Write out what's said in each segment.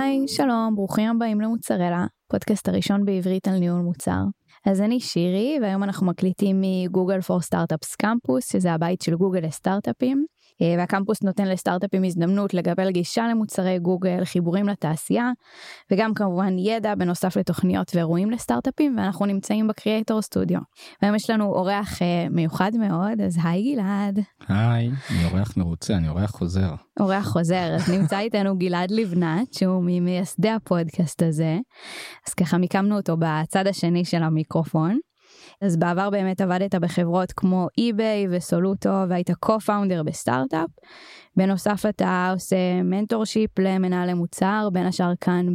היי, שלום, ברוכים הבאים למוצרלה, פודקאסט הראשון בעברית על ניהול מוצר. אז אני שירי, והיום אנחנו מקליטים מגוגל פור סטארט-אפס קמפוס, שזה הבית של גוגל לסטארט-אפים. אה, והקמפוס נותן לסטארט-אפים הזדמנות לקבל גישה למוצרי גוגל, חיבורים לתעשייה, וגם כמובן ידע בנוסף לתוכניות ואירועים לסטארט-אפים, ואנחנו נמצאים בקריאייטור סטודיו. והיום יש לנו אורח אה, מיוחד מאוד, אז היי גלעד. היי, אני אורח מרוצה, אני אורח חוזר. אורח חוזר, אז נמצא איתנו גלעד לבנת, שהוא ממייסדי הפודקאסט הזה, אז ככה מיקמנו אותו בצד השני של המיקרופון. אז בעבר באמת עבדת בחברות כמו eBay וסולוטו והיית co-founder בסטארט-אפ. בנוסף אתה עושה mentorship למנהלי מוצר בין השאר כאן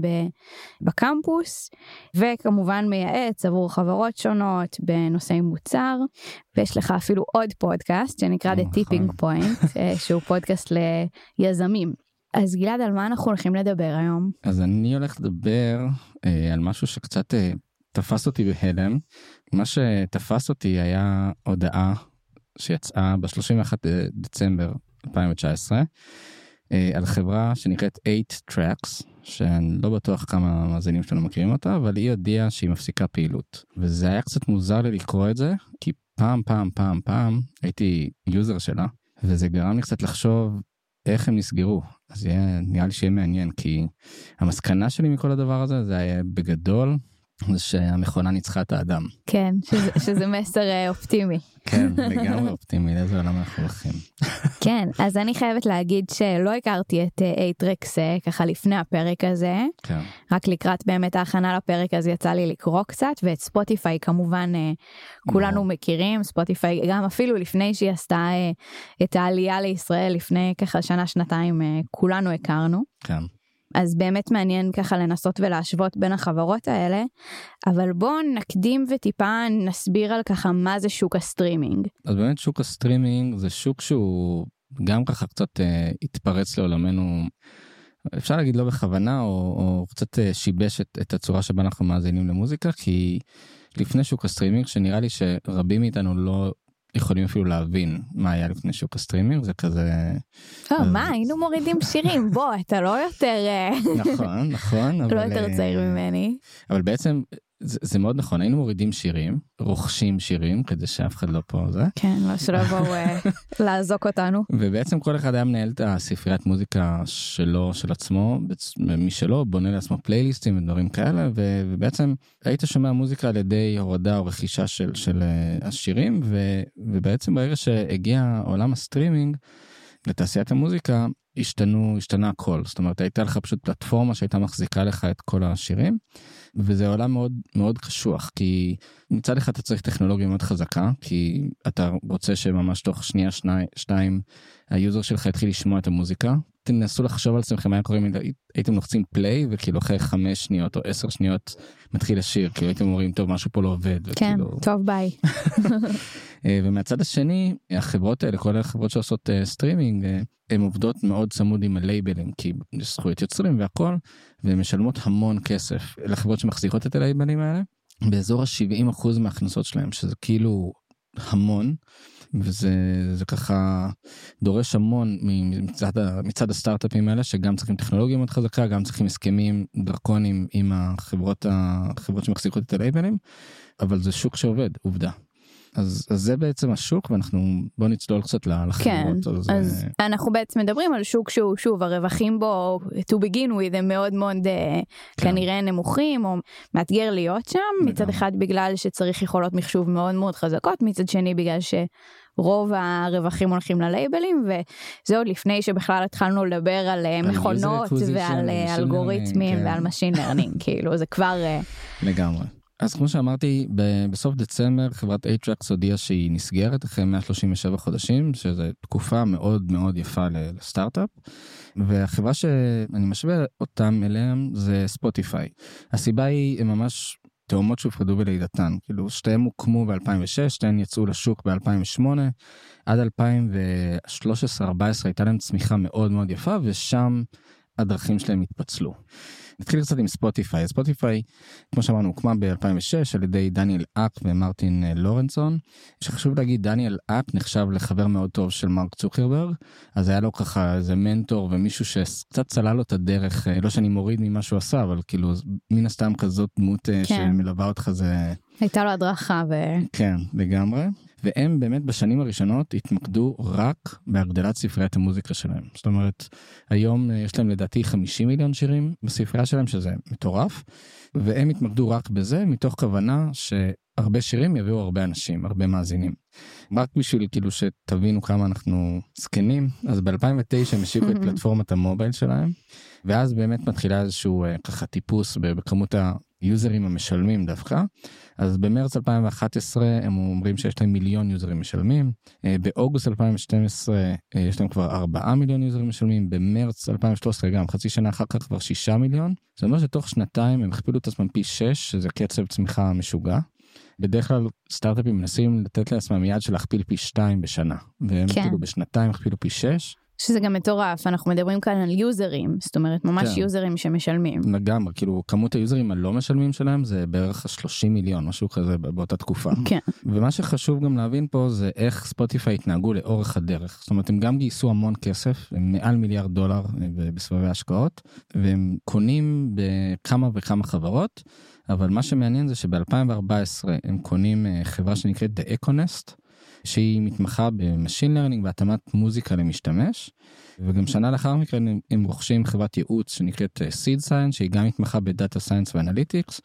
בקמפוס וכמובן מייעץ עבור חברות שונות בנושאי מוצר ויש לך אפילו עוד פודקאסט שנקרא The נכון. Tipping Point אה, שהוא פודקאסט ליזמים. אז גלעד על מה אנחנו הולכים לדבר היום? אז אני הולך לדבר אה, על משהו שקצת אה, תפס אותי בהלם. מה שתפס אותי היה הודעה שיצאה ב-31 דצמבר 2019 אה, על חברה שנקראת 8 Tracks, שאני לא בטוח כמה המאזינים שלנו מכירים אותה, אבל היא הודיעה שהיא מפסיקה פעילות. וזה היה קצת מוזר לי לקרוא את זה, כי פעם פעם פעם פעם הייתי user שלה, וזה גרם לי קצת לחשוב איך הם נסגרו. אז יהיה, נראה לי שיהיה מעניין, כי המסקנה שלי מכל הדבר הזה זה היה בגדול, זה שהמכונה ניצחה את האדם. כן, שזה, שזה מסר אה, אופטימי. כן, לגמרי אופטימי, לאיזה עולם אנחנו הולכים. כן, אז אני חייבת להגיד שלא הכרתי את 8tracks ככה לפני הפרק הזה, כן. רק לקראת באמת ההכנה לפרק הזה יצא לי לקרוא קצת, ואת ספוטיפיי כמובן אה, כולנו. מכירים, ספוטיפיי גם אפילו לפני שהיא עשתה אה, את העלייה לישראל לפני ככה שנה שנתיים אה, כולנו הכרנו. כן. אז באמת מעניין ככה לנסות ולהשוות בין החברות האלה, אבל בואו נקדים וטיפה נסביר על ככה מה זה שוק הסטרימינג. אז באמת שוק הסטרימינג זה שוק שהוא גם ככה קצת אה, התפרץ לעולמנו. אפשר להגיד לא בכוונה או, או קצת אה, שיבש את, את הצורה שבה אנחנו מאזינים למוזיקה כי לפני שוק הסטרימינג שנראה לי שרבים מאיתנו לא יכולים אפילו להבין מה היה לפני שוק הסטרימינג זה כזה לא, מה היינו מורידים שירים בוא אתה לא יותר אה, נכון נכון לא אבל, יותר אה, צעיר ממני. אבל בעצם זה, זה מאוד נכון היינו מורידים שירים רוכשים שירים כדי שאף אחד לא פה זה כן לא שלא יבואו אה, לאזוק אותנו. ובעצם כל אחד היה מנהל את הספריית מוזיקה שלו של עצמו משלו בונה לעצמו פלייליסטים ודברים כאלה ו- ובעצם היית שומע מוזיקה על ידי הורדה או רכישה של של אה, השירים ו- ובעצם ברגע שהגיע עולם הסטרימינג לתעשיית המוזיקה השתנו השתנה הכל זאת אומרת הייתה לך פשוט פלטפורמה שהייתה מחזיקה לך את כל השירים וזה עולם מאוד מאוד קשוח כי מצד אחד אתה צריך טכנולוגיה מאוד חזקה כי אתה רוצה שממש תוך שנייה שני, שתיים ה user שלך יתחיל לשמוע את המוזיקה. תנסו לחשוב על עצמכם מה היה קורה אם הייתם לוחצים play וכאילו אחרי חמש שניות או עשר שניות מתחיל השיר כאילו הייתם אומרים טוב משהו פה לא עובד. כן וכאילו, טוב ביי. אה, ומהצד השני החברות האלה כל החברות שעושות אה, סטרימינג אה, הן עובדות מאוד צמוד עם הלייבלים כי יש זכויות יוצרים והכל והן משלמות המון כסף לחברות שמחזיקות את הלייבלים האלה באזור ה-70% מההכנסות שלהם שזה כאילו המון וזה זה ככה דורש המון מצד, מצד הסטארט-אפים האלה שגם צריכים טכנולוגיה מאוד חזקה גם צריכים הסכמים דרקונים עם החברות החברות שמחזיקות את הלייבלים אבל זה שוק שעובד עובדה. אז, אז זה בעצם השוק ואנחנו בוא נצלול קצת ל- כן, לחברות. אז, אז אה, אנחנו בעצם מדברים על שוק שהוא שוב הרווחים בו to begin with הם מאוד מאוד אה, כן. כנראה נמוכים או מאתגר להיות שם מצד לגמרי. אחד בגלל שצריך יכולות מחשוב מאוד מאוד חזקות מצד שני בגלל שרוב הרווחים הולכים ללייבלים וזה עוד לפני שבכלל התחלנו לדבר על אה, על מכונות ועל אלגוריתמים כן. ועל machine learning כאילו זה כבר לגמרי. אז כמו שאמרתי בסוף דצמבר חברת אייטרקס הודיעה שהיא נסגרת אחרי 137 חודשים שזה תקופה מאוד מאוד יפה לסטארט-אפ. והחברה שאני משווה אותם אליהם זה ספוטיפיי. הסיבה היא הם ממש תאומות שהופרדו בלידתן כאילו שתיהם הוקמו ב2006 שתיהן יצאו לשוק ב2008 עד 2013-2014 הייתה להם צמיחה מאוד מאוד יפה ושם הדרכים שלהם התפצלו. נתחיל קצת עם ספוטיפיי ספוטיפיי כמו שאמרנו הוקמה ב-2006 על ידי דניאל אק ומרטין אה, לורנצון. שחשוב להגיד דניאל אק נחשב לחבר מאוד טוב של מרק צוקרברג אז היה לו ככה איזה מנטור ומישהו שקצת צלל לו את הדרך אה, לא שאני מוריד ממה שהוא עשה אבל כאילו מן הסתם כזאת דמות אה, כן. שמלווה אותך זה הייתה לו הדרכה ו... כן לגמרי והם באמת בשנים הראשונות התמקדו רק בהגדלת ספריית המוזיקה שלהם. זאת אומרת, היום אה, יש להם לדעתי 50 מיליון שירים בספרייה שלהם, שזה מטורף, והם התמקדו רק בזה מתוך כוונה שהרבה שירים יביאו הרבה אנשים, הרבה מאזינים. רק בשביל כאילו שתבינו כמה אנחנו זקנים, אז ב-2009 הם השיקו את פלטפורמת המובייל שלהם, ואז באמת מתחילה איזשהו אה, ככה טיפוס בכמות היוזרים המשלמים דווקא. אז במרץ 2011 הם אומרים שיש להם מיליון יוזרים משלמים, אה, באוגוסט 2012 אה, יש להם כבר 4 מיליון יוזרים משלמים, במרץ 2013 גם חצי שנה אחר כך כבר 6 מיליון, זה אומר שתוך שנתיים הם הכפילו את עצמם פי 6, שזה קצב צמיחה משוגע. בדרך כלל סטארט-אפים מנסים לתת לעצמם יד של להכפיל פי 2 בשנה, והם כן. כאילו בשנתיים הכפילו פי 6. שזה גם מטורף אנחנו מדברים כאן על יוזרים זאת אומרת ממש כן. יוזרים שמשלמים. לגמרי כאילו כמות היוזרים הלא משלמים שלהם זה בערך 30 מיליון משהו כזה באותה תקופה. כן. ומה שחשוב גם להבין פה זה איך ספוטיפיי התנהגו לאורך הדרך זאת אומרת הם גם גייסו המון כסף הם מעל מיליארד דולר אה, בסבבי השקעות והם קונים בכמה וכמה חברות אבל מה שמעניין זה שב2014 הם קונים אה, חברה שנקראת The Echo Nest. שהיא מתמחה ב machine learning והתאמת מוזיקה למשתמש. וגם שנה לאחר מכן הם, הם רוכשים חברת ייעוץ שנקראת Seed אה, Science שהיא גם מתמחה ב data science ו analytics.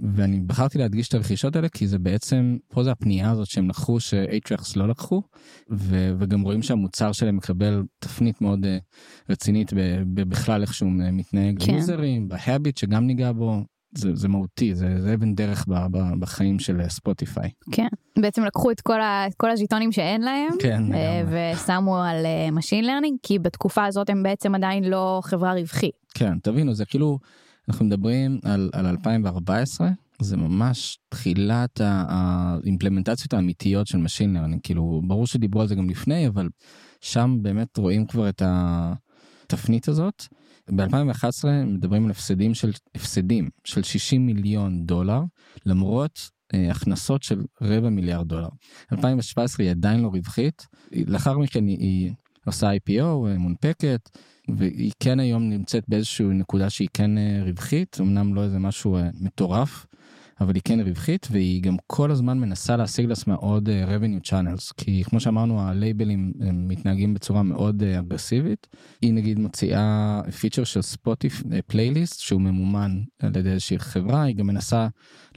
ואני בחרתי להדגיש את הרכישות האלה כי זה בעצם פה זה הפנייה הזאת שהם לקחו ש-8tracks לא לקחו ו- וגם רואים שהמוצר שלהם מקבל תפנית מאוד אה, רצינית בכלל איך שהוא מתנהג כן. ליוזרים ב habit שגם ניגע בו זה, זה מהותי זה, זה אבן דרך ב, ב, בחיים של ספוטיפיי. כן בעצם לקחו את כל, ה, את כל הז'יטונים שאין להם כן, אה, ושמו על machine אה, learning כי בתקופה הזאת הם בעצם עדיין לא חברה רווחית. כן תבינו זה כאילו אנחנו מדברים על, על 2014 זה ממש תחילת האימפלמנטציות האמיתיות של machine learning כאילו ברור שדיברו על זה גם לפני אבל שם באמת רואים כבר את התפנית הזאת. ב-2011 מדברים על הפסדים של הפסדים של 60 מיליון דולר למרות אה, הכנסות של רבע מיליארד דולר. 2017 היא עדיין לא רווחית לאחר מכן היא, היא עושה IPO אה, מונפקת והיא כן היום נמצאת באיזושהי נקודה שהיא כן אה, רווחית אמנם לא איזה משהו אה, מטורף אבל היא כן רווחית והיא גם כל הזמן מנסה להשיג לעצמה עוד uh, revenue channels כי כמו שאמרנו הלייבלים הם מתנהגים בצורה מאוד uh, אגרסיבית. היא נגיד מוציאה פיצ'ר של ספוטיף פלייליסט שהוא ממומן על ידי איזושהי חברה היא גם מנסה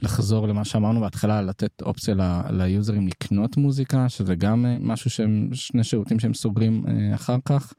לחזור למה שאמרנו בהתחלה לתת אופציה ליוזרים לקנות מוזיקה שזה גם אה, משהו שהם שני שירותים שהם סוגרים אה, אחר כך.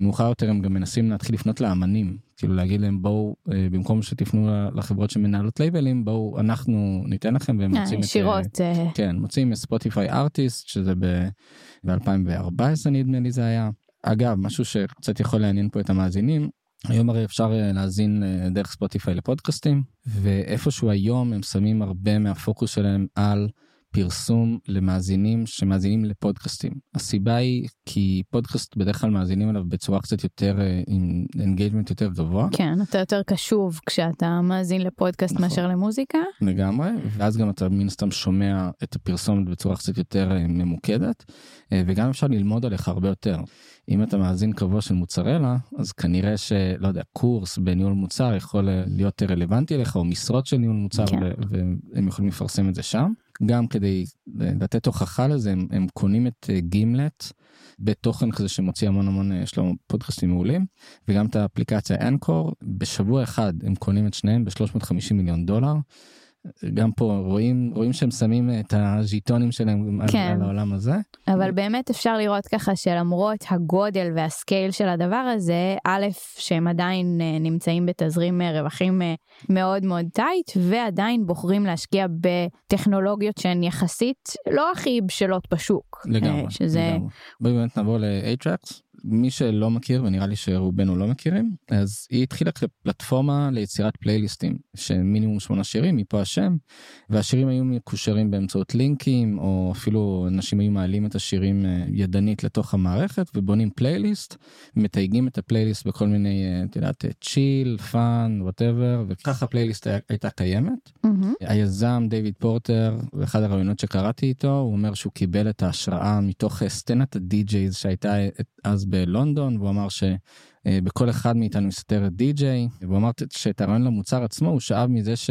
מאוחר יותר הם גם מנסים להתחיל לפנות לאמנים כאילו להגיד להם בואו אה, במקום שתפנו לחברות שמנהלות לייבלים בואו אנחנו ניתן לכם והם אה, מוצאים ישירות אה, כן מוצאים ספוטיפיי artist שזה ב-2014 נדמה לי זה היה. אגב משהו שקצת יכול לעניין פה את המאזינים היום הרי אפשר להאזין דרך ספוטיפיי לפודקאסטים ואיפשהו היום הם שמים הרבה מהפוקוס שלהם על פרסום למאזינים שמאזינים לפודקאסטים. הסיבה היא כי פודקאסט בדרך כלל מאזינים עליו בצורה קצת יותר אה, עם engagement יותר גבוה. כן, אתה יותר קשוב כשאתה מאזין לפודקאסט נכון. מאשר למוזיקה. לגמרי, ואז גם אתה מן הסתם שומע את הפרסומת בצורה קצת יותר אה, ממוקדת, אה, וגם אפשר ללמוד עליך הרבה יותר. אם אתה מאזין קבוע של מוצרלה, אז כנראה שלא יודע, קורס בניהול מוצר יכול להיות רלוונטי אליך, או משרות של ניהול מוצר, כן. והם יכולים לפרסם את זה שם. גם כדי לתת הוכחה לזה הם, הם קונים את אה, גימלט בתוכן כזה שמוציא המון המון אה, יש לו פודקאסטים מעולים וגם את האפליקציה אנקור בשבוע אחד הם קונים את שניהם ב-350 מיליון דולר. גם פה רואים רואים שהם שמים את הז'יטונים שלהם כן. על העולם הזה. אבל באמת אפשר לראות ככה שלמרות הגודל והסקייל של הדבר הזה א' שהם עדיין אה, נמצאים בתזרים אה, רווחים אה, מאוד מאוד טייט ועדיין בוחרים להשקיע בטכנולוגיות שהן יחסית לא הכי בשלות בשוק. לגמרי. שזה... לגמרי. באמת נעבור ל-Atrax. מי שלא מכיר ונראה לי שרובנו לא מכירים אז היא התחילה כפלטפורמה ליצירת פלייליסטים שמינימום שמונה שירים מפה השם והשירים היו מקושרים באמצעות לינקים או אפילו אנשים היו מעלים את השירים אה, ידנית לתוך המערכת ובונים פלייליסט מתייגים את הפלייליסט בכל מיני אה, את יודעת chill fun whatever וככה פלייליסט הייתה קיימת. מהמם. היזם דיוויד פורטר באחד הראיונות שקראתי איתו הוא אומר שהוא קיבל את ההשראה מתוך סצנת הדי-ג'ייז שהייתה אה, אז בלונדון והוא אמר שבכל אחד מאיתנו מסתתרת די-ג'יי והוא אמר שאת הרעיון למוצר עצמו הוא שאב מזה ש...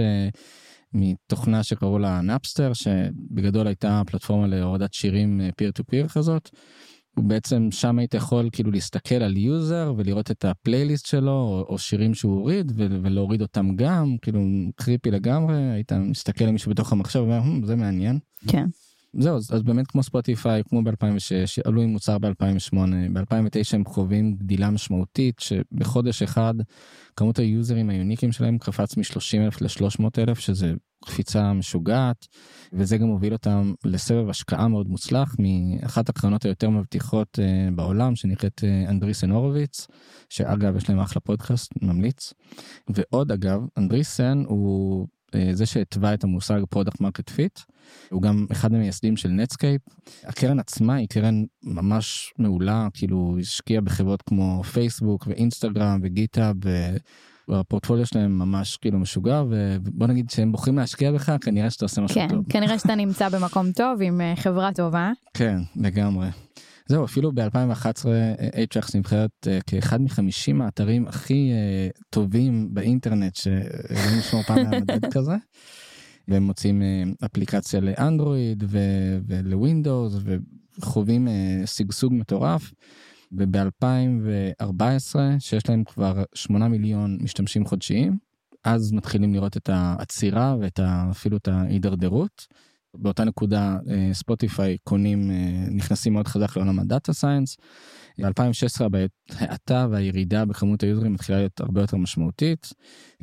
מתוכנה שקראו לה נאפסטר שבגדול הייתה פלטפורמה להורדת שירים peer to peer כזאת. הוא בעצם שם היית יכול כאילו להסתכל על user ולראות את הפלייליסט שלו או, שירים שהוא הוריד ולהוריד אותם גם כאילו creepy לגמרי היית מסתכל על מישהו בתוך המחשב ואומר "הם, זה מעניין. כן. זהו אז, באמת כמו ספוטיפיי כמו ב2006 עלו עם מוצר ב2008 ב2009 הם חווים גדילה משמעותית שבחודש אחד כמות היוזרים היוניקים שלהם קפץ מ-30 אלף ל-300 אלף שזה קפיצה משוגעת וזה גם הוביל אותם לסבב השקעה מאוד מוצלח מאחת הקרנות היותר מבטיחות אה, בעולם שנקראת אה, אנדריסן הורוביץ שאגב יש להם אחלה פודקאסט ממליץ. ועוד אגב אנדריסן הוא אה, זה שהתווה את המושג product market fit הוא גם אחד המייסדים של נטסקייפ הקרן עצמה היא קרן ממש מעולה כאילו השקיעה בחברות כמו פייסבוק ואינסטגרם וגיטאב. והפורטפוליו שלהם ממש כאילו משוגע ובוא נגיד שהם בוחרים להשקיע בך כנראה שאתה עושה משהו כן, טוב. כנראה שאתה נמצא במקום טוב עם אה, חברה טובה. כן לגמרי. זהו אפילו ב2011 HX נבחרת אה, כאחד מחמישים האתרים הכי אה, טובים באינטרנט שאלוהים ישמור פעם היה מדד כזה. והם מוצאים אה, אפליקציה לאנדרואיד ו- ולווינדוס וחווים אה, שגשוג מטורף. וב-2014 שיש להם כבר 8 מיליון משתמשים חודשיים אז מתחילים לראות את העצירה ואת ה- אפילו את ההידרדרות. באותה נקודה אה, ספוטיפיי קונים אה, נכנסים מאוד חזק לעולם ה data science. ב-2016 ההאטה והירידה בכמות היוזרים מתחילה להיות הרבה יותר משמעותית.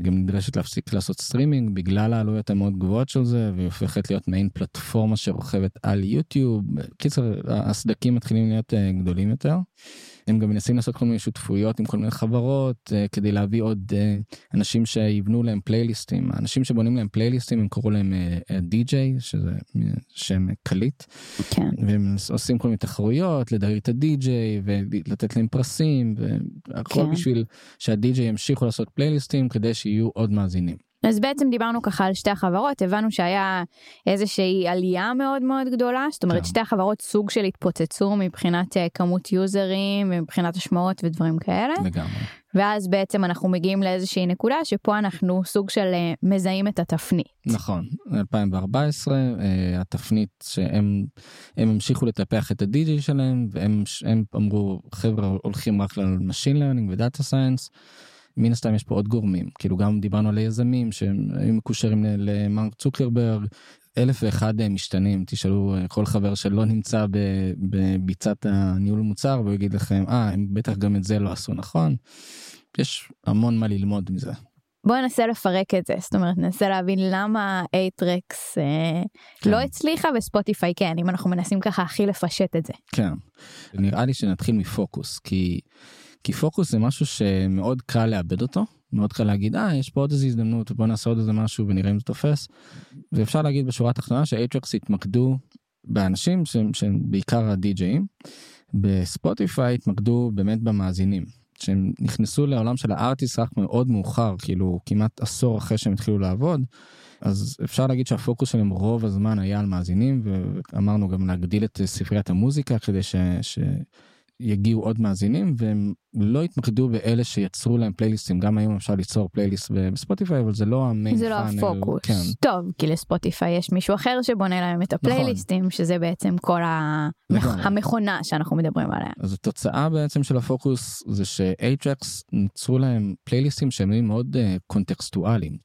גם נדרשת להפסיק לעשות סטרימינג בגלל העלויות המאוד גבוהות של זה והיא הופכת להיות מעין פלטפורמה שרוכבת על יוטיוב. קיצר הסדקים מתחילים להיות אה, גדולים יותר. הם גם מנסים לעשות כל מיני שותפויות עם כל מיני חברות כדי להביא עוד אנשים שיבנו להם פלייליסטים האנשים שבונים להם פלייליסטים הם קראו להם די.ג'יי שזה שם קליט כן. והם עושים כל מיני תחרויות לדייג את הדי.ג'יי ולתת להם פרסים והכל כן. בשביל שהדי.ג'יי ימשיכו לעשות פלייליסטים כדי שיהיו עוד מאזינים. אז בעצם דיברנו ככה על שתי החברות הבנו שהיה איזושהי עלייה מאוד מאוד גדולה זאת אומרת כן. שתי החברות סוג של התפוצצו מבחינת אה, כמות יוזרים מבחינת השמעות ודברים כאלה לגמרי. ואז בעצם אנחנו מגיעים לאיזושהי נקודה שפה אנחנו סוג של אה, מזהים את התפנית. נכון 2014 אה, התפנית שהם הם המשיכו לטפח את הדי.ג'יי שלהם והם הם אמרו חבר'ה הולכים רק ל machine learning ו data science. מן הסתם יש פה עוד גורמים כאילו גם דיברנו על היזמים שהם היו מקושרים למרק צוקרברג. אלף ואחד אה, משתנים תשאלו אה, כל חבר שלא נמצא בביצת הניהול מוצר והוא יגיד לכם אה הם בטח גם את זה לא עשו נכון. יש המון מה ללמוד מזה. בוא ננסה לפרק את זה זאת אומרת ננסה להבין למה 8tracks אה, כן. לא הצליחה וספוטיפיי כן אם אנחנו מנסים ככה הכי לפשט את זה. כן. נראה לי שנתחיל מפוקוס כי כי פוקוס זה משהו שמאוד קל לאבד אותו מאוד קל להגיד אה יש פה עוד איזה הזדמנות בוא נעשה עוד איזה משהו ונראה אם זה תופס. ואפשר להגיד בשורה התחתונה ש-8tracks התמקדו באנשים שהם, שהם בעיקר הדי-ג'ייז. בספוטיפיי התמקדו באמת במאזינים שהם נכנסו לעולם של ה artist רק מאוד מאוחר כאילו כמעט עשור אחרי שהם התחילו לעבוד. אז אפשר להגיד שהפוקוס שלהם רוב הזמן היה על מאזינים ואמרנו גם להגדיל את ספריית המוזיקה כדי ש... ש... יגיעו עוד מאזינים והם לא התמקדו באלה שיצרו להם פלייליסטים גם היום אפשר ליצור פלייליסט בספוטיפיי אבל זה לא ה main זה לא הפוקוס. כן, טוב כי לספוטיפיי יש מישהו אחר שבונה להם את הפלייליסטים שזה בעצם כל המכ... המכונה שאנחנו מדברים עליה. אז התוצאה בעצם של הפוקוס זה ש-8tracks נוצרו להם פלייליסטים שהם מאוד uh, קונטקסטואליים.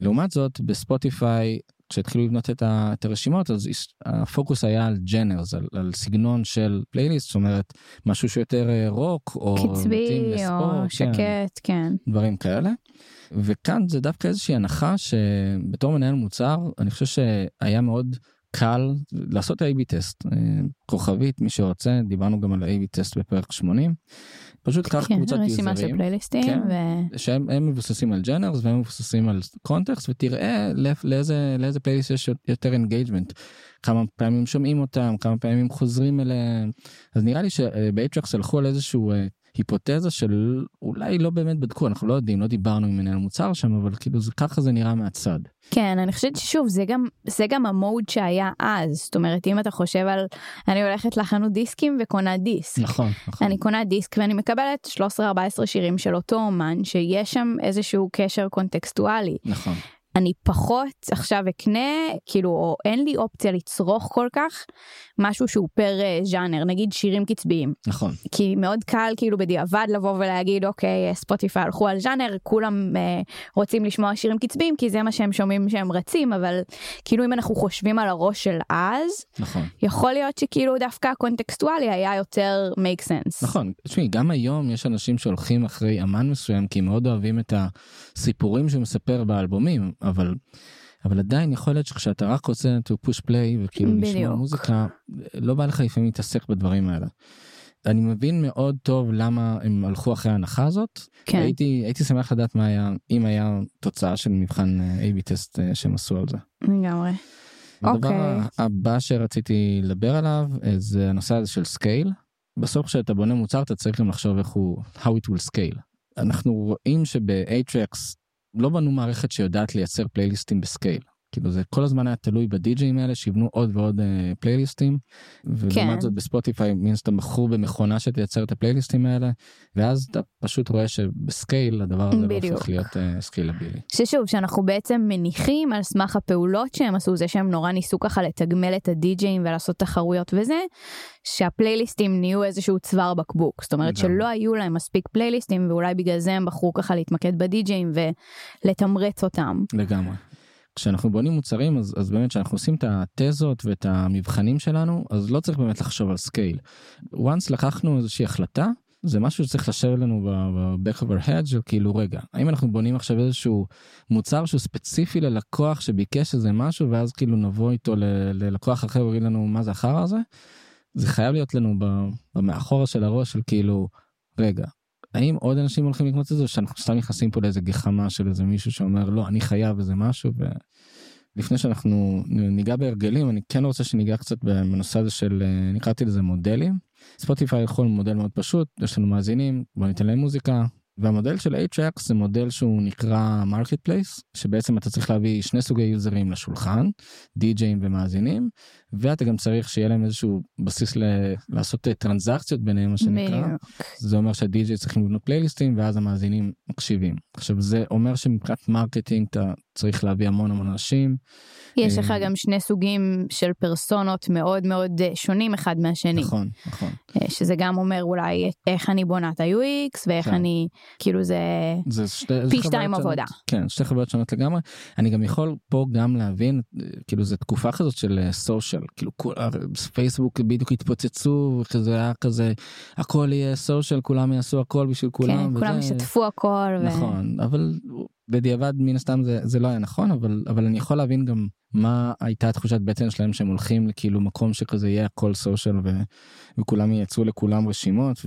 לעומת זאת בספוטיפיי כשהתחילו לבנות את, ה, את הרשימות אז הפוקוס היה על genres על, על סגנון של פלייליסט זאת אומרת משהו שיותר אה, רוק או קצבי לספורט, או כן. שקט כן. דברים כאלה. וכאן זה דווקא איזושהי הנחה שבתור מנהל מוצר אני חושב שהיה מאוד קל לעשות A-B test כוכבית מי שרוצה דיברנו גם על A-B test בפרק 80. פשוט קח כן, קבוצת יוזרים. כן. ו... שהם הם מבוססים על ג'נרס והם מבוססים על קונטקסט ותראה לא- לאיזה לאיזה פלייליסט יש יותר engagement. כמה פעמים שומעים אותם כמה פעמים חוזרים אליהם אז נראה לי שב-8tracks הלכו על איזשהו אה, היפותזה של אולי לא באמת בדקו אנחנו לא יודעים לא דיברנו עם מנהל מוצר שם אבל כאילו זה ככה זה נראה מהצד. כן, אני חושבת ששוב, זה גם, זה גם המוד שהיה אז. זאת אומרת, אם אתה חושב על, אני הולכת לחנות דיסקים וקונה דיסק. נכון נכון אני קונה דיסק ואני מקבלת 13-14 שירים של אותו אומן שיש שם איזשהו קשר קונטקסטואלי. נכון אני פחות עכשיו אקנה כאילו או אין לי אופציה לצרוך כל כך משהו שהוא פר אה, ז'אנר נגיד שירים קצביים. נכון. כי מאוד קל כאילו בדיעבד לבוא ולהגיד אוקיי ספוטיפיי הלכו על ז'אנר כולם אה, רוצים לשמוע שירים קצביים כי זה מה שהם שומעים שהם רצים אבל כאילו אם אנחנו חושבים על הראש של אז נכון. יכול להיות שכאילו דווקא הקונטקסטואלי היה יותר make sense. נכון. תשמעי גם היום יש אנשים שהולכים אחרי אמן מסוים כי מאוד אוהבים את הסיפורים שהוא מספר באלבומים אבל. אבל עדיין יכול להיות שכשאתה רק רוצה to push play וכאילו לשמוע בדיוק. מוזיקה לא בא לך לפעמים להתעסק בדברים האלה. אני מבין מאוד טוב למה הם הלכו אחרי ההנחה הזאת כן. הייתי הייתי שמח לדעת מה היה אם היה תוצאה של מבחן אה, A/B test אה, שהם עשו על זה. לגמרי. הדבר אוקיי. הבא שרציתי לדבר עליו אה, זה הנושא הזה של scale. בסוף כשאתה בונה מוצר אתה צריך גם לחשוב איך הוא how it will scale. אנחנו רואים שב-8tracks לא בנו מערכת שיודעת לייצר פלייליסטים ב-scale. כאילו זה כל הזמן היה תלוי בדי-ג'אים האלה שיבנו עוד ועוד אה, פלייליסטים. ולעומת כן. זאת בספוטיפיי מן הסתם בחרו במכונה שתייצר את הפלייליסטים האלה ואז אתה פשוט רואה שב-scale הדבר הזה לא בדיוק. הופך להיות אה, scalable. ששוב שאנחנו בעצם מניחים על סמך הפעולות שהם עשו זה שהם נורא ניסו ככה לתגמל את הדי-ג'אים ולעשות תחרויות וזה שהפלייליסטים נהיו איזשהו צוואר בקבוק זאת אומרת לגמרי. שלא היו להם מספיק פלייליסטים ואולי בגלל זה הם בחרו ככה להתמקד בדי-ג'אים ולתמרץ אותם. לגמרי. כשאנחנו בונים מוצרים אז, אז באמת כשאנחנו עושים את התזות ואת המבחנים שלנו אז לא צריך באמת לחשוב על scale. once לקחנו איזושהי החלטה זה משהו שצריך לשבת לנו ב-back of our head של כאילו רגע האם אנחנו בונים עכשיו איזשהו מוצר שהוא ספציפי ללקוח שביקש איזה משהו ואז כאילו נבוא איתו ללקוח אחר ויגיד לנו מה זה החרא הזה. זה חייב להיות לנו במאחורה של הראש של כאילו רגע האם עוד אנשים הולכים לקנות את זה או שאנחנו סתם נכנסים פה לאיזה גחמה של איזה מישהו שאומר לא אני חייב איזה משהו ולפני שאנחנו ניגע בהרגלים אני כן רוצה שניגע קצת בנושא הזה של אה, אני קראתי לזה מודלים. ספוטיפיי יש כאילו מודל מאוד פשוט יש לנו מאזינים בוא ניתן להם מוזיקה והמודל של HX זה מודל שהוא נקרא marketplace שבעצם אתה צריך להביא שני סוגי יוזרים לשולחן די-ג'אים ומאזינים ואתה גם צריך שיהיה להם איזשהו בסיס ל- לעשות אה, טרנזקציות ביניהם מה שנקרא. בדיוק. זה אומר שהדי-ג'יי צריכים לבנות פלייליסטים ואז המאזינים מקשיבים. עכשיו זה אומר שמבחינת marketing אתה צריך להביא המון המון אנשים. יש אה, לך גם שני סוגים של פרסונות מאוד מאוד אה, שונים אחד מהשני נכון נכון אה, שזה גם אומר אולי איך אני בונה את ה-UX ואיך כן. אני כאילו זה זה שתי, פי שתיים. עבודה. כן שתי חוויות שונות לגמרי אני גם יכול פה גם להבין אה, כאילו זה תקופה כזאת של סושיאל כאילו פייסבוק בדיוק התפוצצו וכזה היה כזה הכל יהיה סושיאל כולם יעשו הכל בשביל כולם. כן, כולם וזה- ישתפו הכל. ו- נכון אבל בדיעבד מן הסתם זה זה לא היה נכון אבל אבל אני יכול להבין גם מה הייתה תחושת בטן שלהם שהם הולכים לכאילו מקום שכזה יהיה הכל סושיאל ו- וכולם ייצרו לכולם רשימות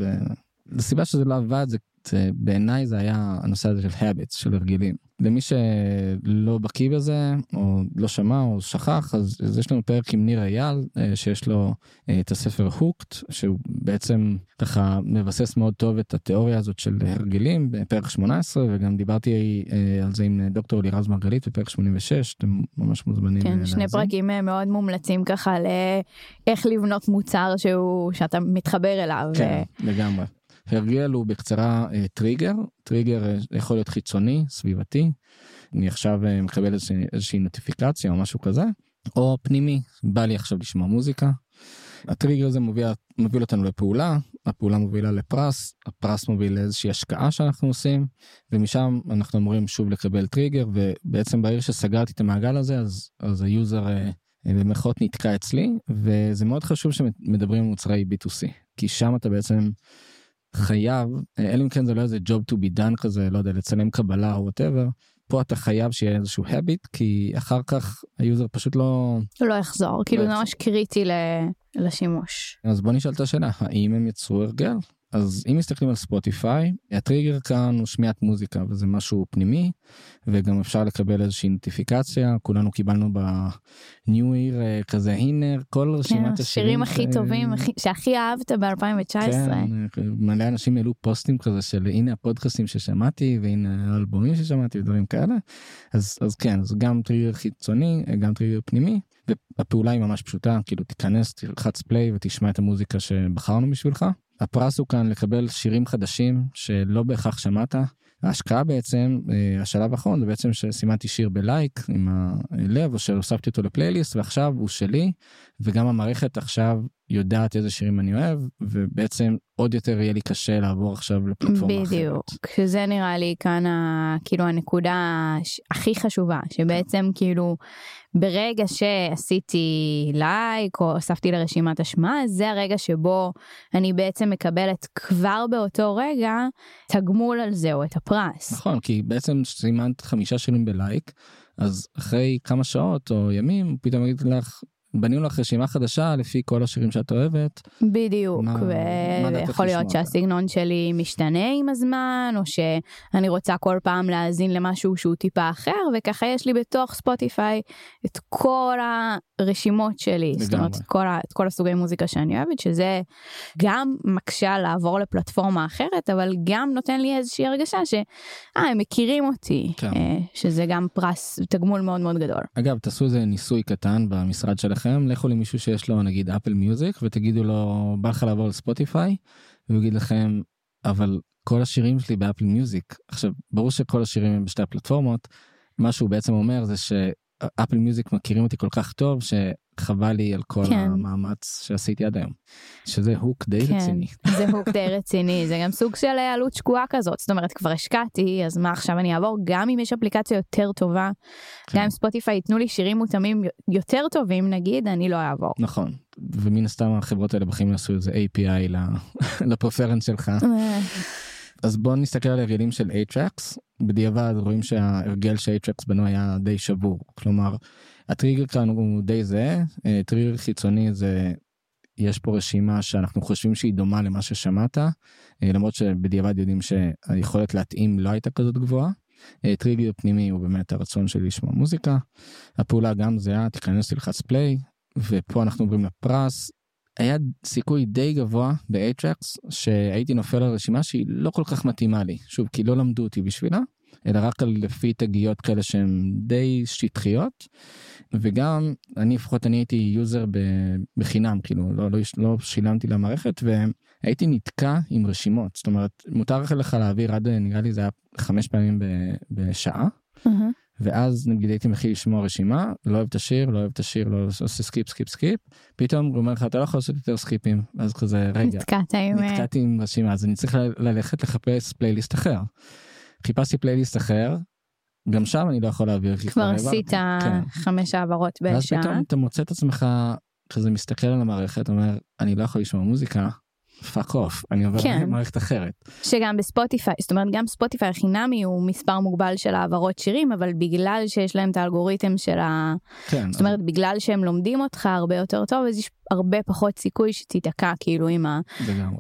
והסיבה שזה לא עבד זה, זה בעיניי זה היה הנושא הזה של habits של הרגלים למי שלא בקיא בזה או לא שמע או שכח אז, אז יש לנו פרק עם ניר אייל אה, שיש לו אה, את הספר הוקט שהוא בעצם ככה מבסס מאוד טוב את התיאוריה הזאת של הרגלים בפרק 18 וגם דיברתי אה, על זה עם דוקטור לירז מרגלית בפרק 86 אתם ממש מוזמנים. כן, שני להאזין. פרקים מאוד מומלצים ככה לאיך לבנות מוצר שהוא שאתה מתחבר אליו. כן, לגמרי. הרגל הוא בקצרה אה, טריגר, טריגר אה, יכול להיות חיצוני, סביבתי. אני עכשיו אה, מקבל איזושהי, איזושהי נוטיפיקציה או משהו כזה, או פנימי, בא לי עכשיו לשמוע מוזיקה. הטריגר הזה מוביל, מוביל אותנו לפעולה, הפעולה מובילה לפרס, הפרס מוביל לאיזושהי השקעה שאנחנו עושים, ומשם אנחנו אמורים שוב לקבל טריגר, ובעצם ברגע שסגרתי את המעגל הזה, אז, אז היוזר במרכאות נתקע אצלי, וזה מאוד חשוב שמדברים על מוצרי B2C, כי שם אתה בעצם חייב, אה, אלא אם כן זה לא איזה job to be done כזה, לא יודע, לצלם קבלה או whatever, פה אתה חייב שיהיה איזשהו habit כי אחר כך היוזר פשוט לא לא יחזור כאילו זה יחזור. ממש קריטי ל- לשימוש. אז בוא נשאל את השאלה האם הם יצרו הרגל אז אם מסתכלים על ספוטיפיי הטריגר כאן הוא שמיעת מוזיקה וזה משהו פנימי וגם אפשר לקבל איזושהי נוטיפיקציה כולנו קיבלנו ב-new year אה, כזה הנה כל כן, רשימת השירים הכי ש- טובים הכי- שהכי אהבת ב-2019. כן, מלא אנשים העלו פוסטים כזה של הנה הפודקאסטים ששמעתי והנה האלבומים ששמעתי ודברים כאלה אז אז כן זה גם טריגר חיצוני גם טריגר פנימי והפעולה היא ממש פשוטה כאילו תיכנס תלחץ play ותשמע את המוזיקה שבחרנו בשבילך. הפרס הוא כאן לקבל שירים חדשים שלא בהכרח שמעת. ההשקעה בעצם אה, השלב האחרון זה בעצם שסימנתי שיר בלייק עם הלב או שהוספתי אותו לפלייליסט ועכשיו הוא שלי וגם המערכת עכשיו יודעת איזה שירים אני אוהב ובעצם עוד יותר יהיה לי קשה לעבור עכשיו לפלטפורמה אחרת. בדיוק שזה נראה לי כאן ה, כאילו הנקודה הכי חשובה שבעצם כאילו ברגע שעשיתי לייק או הוספתי לרשימת השמעה זה הרגע שבו אני בעצם מקבלת כבר באותו רגע תגמול על זה או את הפרס. נכון כי בעצם סימנת חמישה שירים בלייק אז אחרי כמה שעות או ימים פתאום יגיד לך בנינו לך רשימה חדשה לפי כל השירים שאת אוהבת בדיוק ויכול להיות? שהסגנון שלי משתנה עם הזמן או שאני רוצה כל פעם להאזין למשהו שהוא טיפה אחר וככה יש לי בתוך ספוטיפיי את כל הרשימות שלי זאת אומרת. את כל, את כל הסוגי מוזיקה שאני אוהבת שזה גם מקשה לעבור לפלטפורמה אחרת אבל גם נותן לי איזושהי הרגשה שהם מכירים אותי כן. אה, שזה גם פרס תגמול מאוד מאוד גדול. אגב תעשו איזה ניסוי קטן במשרד שלכם לכו למישהו שיש לו נגיד אפל מיוזיק ותגידו לו בא לך לעבור לספוטיפיי? והוא יגיד לכם אבל כל השירים שלי באפל מיוזיק עכשיו ברור שכל השירים הם בשתי הפלטפורמות. מה שהוא בעצם אומר זה שאפל מיוזיק מכירים אותי כל כך טוב שחבל לי על כל כן. המאמץ שעשיתי עד היום שזה hook די כן, רציני. זה hook די רציני, זה גם סוג של אה, עלות שקועה כזאת, זאת אומרת כבר השקעתי, אז מה עכשיו אני אעבור, גם אם יש אפליקציה יותר טובה, כן. גם אם ספוטיפיי ייתנו לי שירים מותאמים יותר טובים נגיד, אני לא אעבור. נכון ומן הסתם החברות האלה בחיים יעשו איזה API לפרפרנס שלך אה, אז בוא נסתכל על הרגלים של Atrax בדיעבד רואים שההרגל של Atrax בנו היה די שבור כלומר הטריגר כאן הוא די זהה אה, טריגר חיצוני זה יש פה רשימה שאנחנו חושבים שהיא דומה למה ששמעת אה, למרות שבדיעבד יודעים שהיכולת להתאים לא הייתה כזאת גבוהה. אה, טריגר פנימי הוא באמת הרצון שלי לשמוע מוזיקה. הפעולה גם זהה תיכנס תלחץ play ופה אנחנו עוברים לפרס. היה סיכוי די גבוה ב-8tracks שהייתי נופל על רשימה שהיא לא כל כך מתאימה לי. שוב כי לא למדו אותי בשביל זה אלא רק על לפי תגיות כאלה שהן די שטחיות. וגם אני לפחות אני הייתי יוזר ב- בחינם כאילו לא, לא, לא שילמתי למערכת והייתי נתקע עם רשימות. זאת אומרת מותר לך להעביר עד נראה לי זה היה חמש פעמים ב- בשעה. אה, ואז נגיד הייתי מתחיל לשמוע רשימה לא אוהב את השיר לא אוהב את השיר לא עושה skip skip skip. פתאום הוא אומר לך אתה לא יכול לעשות יותר סקיפים. אז כזה רגע. אה, נתקעתי עם רשימה אז אני צריך ללכת לחפש פלייליסט אחר. חיפשתי פלייליסט אחר גם שם אני לא יכול להעביר כבר. עשית כן. חמש העברות ואז בשעה. פתאום אתה מוצא את עצמך כזה מסתכל על המערכת אומר אני לא יכול לשמוע מוזיקה. fuck off אני עובר כן. למערכת אחרת. שגם בספוטיפיי, זאת אומרת גם ספוטיפיי החינמי הוא מספר מוגבל של העברות שירים, אבל בגלל שיש להם את האלגוריתם של ה... כן. זאת אומרת בגלל שהם לומדים אותך הרבה יותר טוב, אז יש הרבה פחות סיכוי שתיתקע כאילו עם.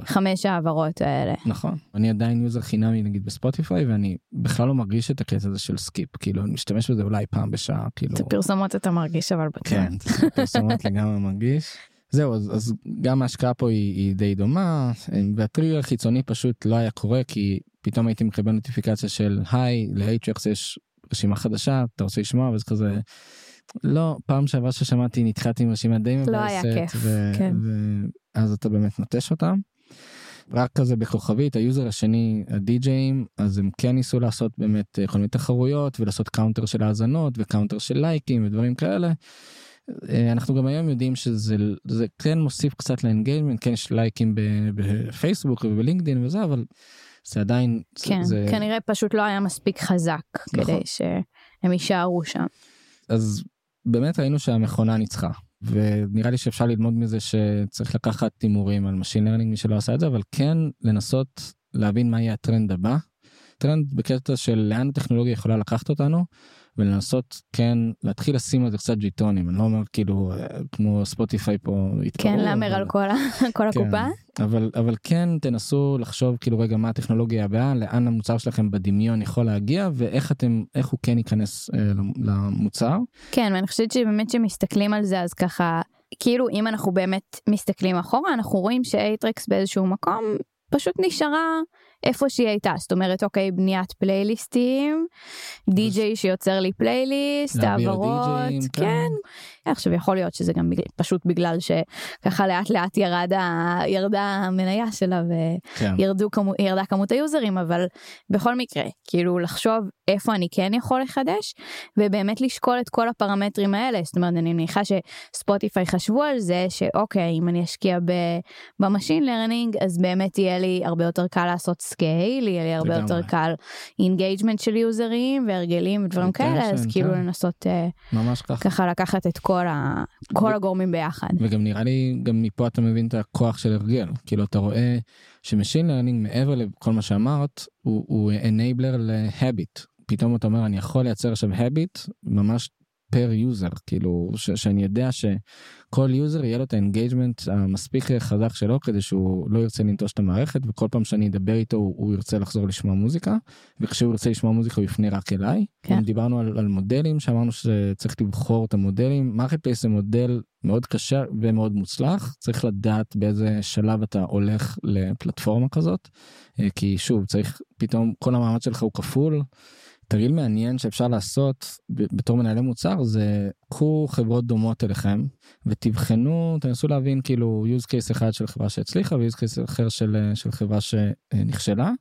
החמש העברות האלה. נכון אני עדיין user חינמי נגיד בספוטיפיי ואני בכלל לא מרגיש את הקטע הזה של skip כאילו אני משתמש בזה אולי פעם בשעה כאילו. את הפרסומות אתה מרגיש אבל בטוח. כן, פרסומות לגמרי מרגיש. זהו, אז, אז גם ההשקעה פה היא, היא די דומה, והטריגר החיצוני פשוט לא היה קורה, כי פתאום הייתי מקבל נוטיפיקציה של היי, ל-HX יש רשימה חדשה, אתה רוצה לשמוע? וזה כזה, לא, פעם שעברה ששמעתי נתקעתי עם רשימה די מבאסת, לא היה כיף, כן. ואז אתה באמת נוטש אותם. רק כזה בכוכבית ה-user השני הדי-ג'אים אז הם כן ניסו לעשות באמת אה, כל מיני תחרויות ולעשות counter של האזנות ו-counter של לייקים ודברים כאלה. אה, אנחנו גם היום יודעים שזה זה כן מוסיף קצת ל-engagement כן יש לייקים בפייסבוק ובלינקדאין וזה אבל זה עדיין כן, זה, כנראה פשוט לא היה מספיק חזק נכון. כדי שהם יישארו שם. אז באמת ראינו שהמכונה ניצחה ונראה לי שאפשר ללמוד מזה שצריך לקחת הימורים על machine learning מי שלא עשה את זה אבל כן לנסות להבין מה יהיה הטרנד הבא טרנד בקטע של לאן הטכנולוגיה יכולה לקחת אותנו. ולנסות כן להתחיל לשים על זה קצת ג'יטונים אני לא אומר כאילו כמו ספוטיפיי פה התקרו, כן להמר על כל, כל כן, הקופה אבל אבל כן תנסו לחשוב כאילו רגע מה הטכנולוגיה הבאה לאן המוצר שלכם בדמיון יכול להגיע ואיך אתם איך הוא כן ייכנס אה, למוצר. כן ואני חושבת שבאמת שמסתכלים על זה אז ככה כאילו אם אנחנו באמת מסתכלים אחורה אנחנו רואים שאייטרקס באיזשהו מקום פשוט נשארה איפה שהיא הייתה זאת אומרת אוקיי בניית פלייליסטים די.ג'יי שיוצר לי פלייליסט העברות כן. כן עכשיו יכול להיות שזה גם בגלל, פשוט בגלל שככה לאט לאט ירד ה, ירדה המניה שלה וירדו כן. כמו, ירדה כמות היוזרים אבל בכל מקרה כאילו לחשוב איפה אני כן יכול לחדש ובאמת לשקול את כל הפרמטרים האלה זאת אומרת אני מניחה שספוטיפיי חשבו על זה שאוקיי אם אני אשקיע ב-machine learning אז באמת יהיה לי הרבה יותר קל לעשות scale יהיה לי הרבה לגמרי. יותר קל engagement של יוזרים והרגלים ודברים כאלה אז כאילו כן. לנסות אה, ממש ככה. ככה לקחת את כל, ה... כל ו... הגורמים ביחד. וגם נראה לי גם מפה אתה מבין את הכוח של הרגל כאילו אתה רואה ש-machine learning מעבר לכל מה שאמרת הוא, הוא enabler ל-habit פתאום אתה אומר אני יכול לייצר עכשיו habit ממש per user כאילו ש, שאני יודע שכל יוזר יהיה לו את ה-engagement המספיק חזק שלו כדי שהוא לא ירצה לנטוש את המערכת וכל פעם שאני אדבר איתו הוא, הוא ירצה לחזור לשמוע מוזיקה וכשהוא ירצה לשמוע מוזיקה הוא יפנה רק אליי. כן. דיברנו על, על מודלים שאמרנו שצריך לבחור את המודלים marketplace זה מודל מאוד קשה ומאוד מוצלח צריך לדעת באיזה שלב אתה הולך לפלטפורמה כזאת אה, כי שוב צריך פתאום כל המאמץ שלך הוא כפול. תרגיל מעניין שאפשר לעשות בתור מנהלי מוצר זה קחו חברות דומות אליכם ותבחנו תנסו להבין כאילו use case אחד של חברה שהצליחה ו-use case אחר של, של חברה שנכשלה.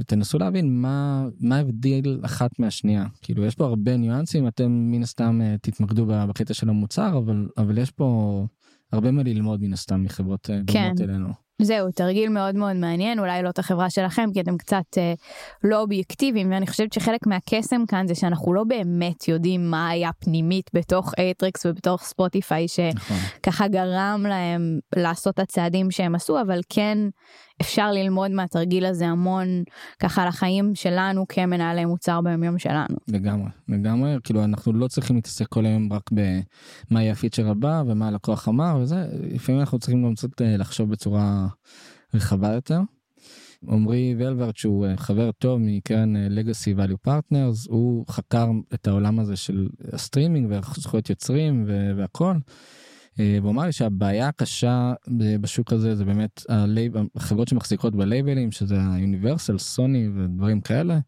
ותנסו להבין מה מה הבדיל אחת מהשנייה כאילו יש פה הרבה ניואנסים אתם מן הסתם אה, תתמקדו בקטע של המוצר אבל אבל יש פה הרבה מה ללמוד מן הסתם מחברות אה, כן. דומות אלינו. זהו תרגיל מאוד מאוד מעניין אולי לא את החברה שלכם כי אתם קצת אה, לא אובייקטיביים ואני חושבת שחלק מהקסם כאן זה שאנחנו לא באמת יודעים מה היה פנימית בתוך 8tracks ובתוך ספוטיפיי שככה נכון. גרם להם לעשות את הצעדים שהם עשו אבל כן אפשר ללמוד מהתרגיל הזה המון ככה על החיים שלנו כמנהלי מוצר ביומיום שלנו. לגמרי לגמרי כאילו אנחנו לא צריכים להתעסק כל היום רק במה יהיה ה-feature הבא ומה הלקוח אמר וזה לפעמים אנחנו צריכים גם קצת אה, לחשוב בצורה רחבה יותר. עמרי ולוורט שהוא אה, חבר טוב מקרן Legacy Value Partners הוא חקר את העולם הזה של הסטרימינג וזכויות יוצרים והכל. אה, והוא אמר לי שהבעיה הקשה בשוק הזה זה באמת החברות שמחזיקות בלייבלים שזה היוניברסל סוני ודברים כאלה.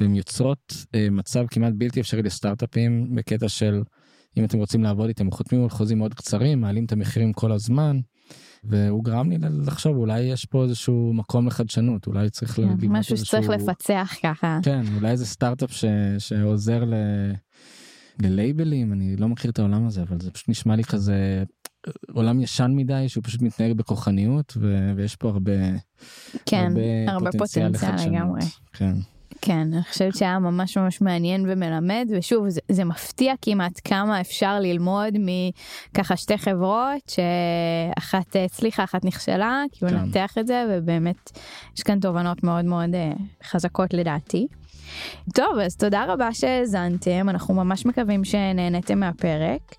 והן יוצרות אה, מצב כמעט בלתי אפשרי לסטארט-אפים בקטע של אם אתם רוצים לעבוד איתם חותמים על חוזים מאוד קצרים מעלים את המחירים כל הזמן. והוא גרם לי לחשוב אולי יש פה איזשהו מקום לחדשנות אולי צריך כן, משהו שצריך לפצח ככה כן אולי איזה סטארט-אפ ש... שעוזר ל... ללייבלים אני לא מכיר את העולם הזה אבל זה פשוט נשמע לי כזה עולם ישן מדי שהוא פשוט מתנהג בכוחניות ו... ויש פה הרבה כן הרבה, הרבה פוטנציאל, פוטנציאל לגמרי. כן. כן, אני חושבת שהיה ממש ממש מעניין ומלמד, ושוב, זה, זה מפתיע כמעט כמה אפשר ללמוד מככה שתי חברות, שאחת הצליחה, אחת נכשלה, כי הוא כן. נתח את זה, ובאמת יש כאן תובנות מאוד מאוד uh, חזקות לדעתי. טוב, אז תודה רבה שהאזנתם, אנחנו ממש מקווים שנהנתם מהפרק.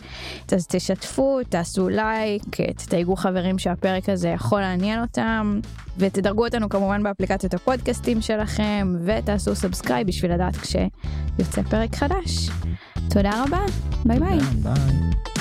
אז תשתפו, תעשו לייק, תתייגו חברים שהפרק הזה יכול לעניין אותם, ותדרגו אותנו כמובן באפליקציות הפודקאסטים שלכם, ותעשו subscribe בשביל לדעת כשיוצא פרק חדש. תודה רבה, ביי ביי. ביי.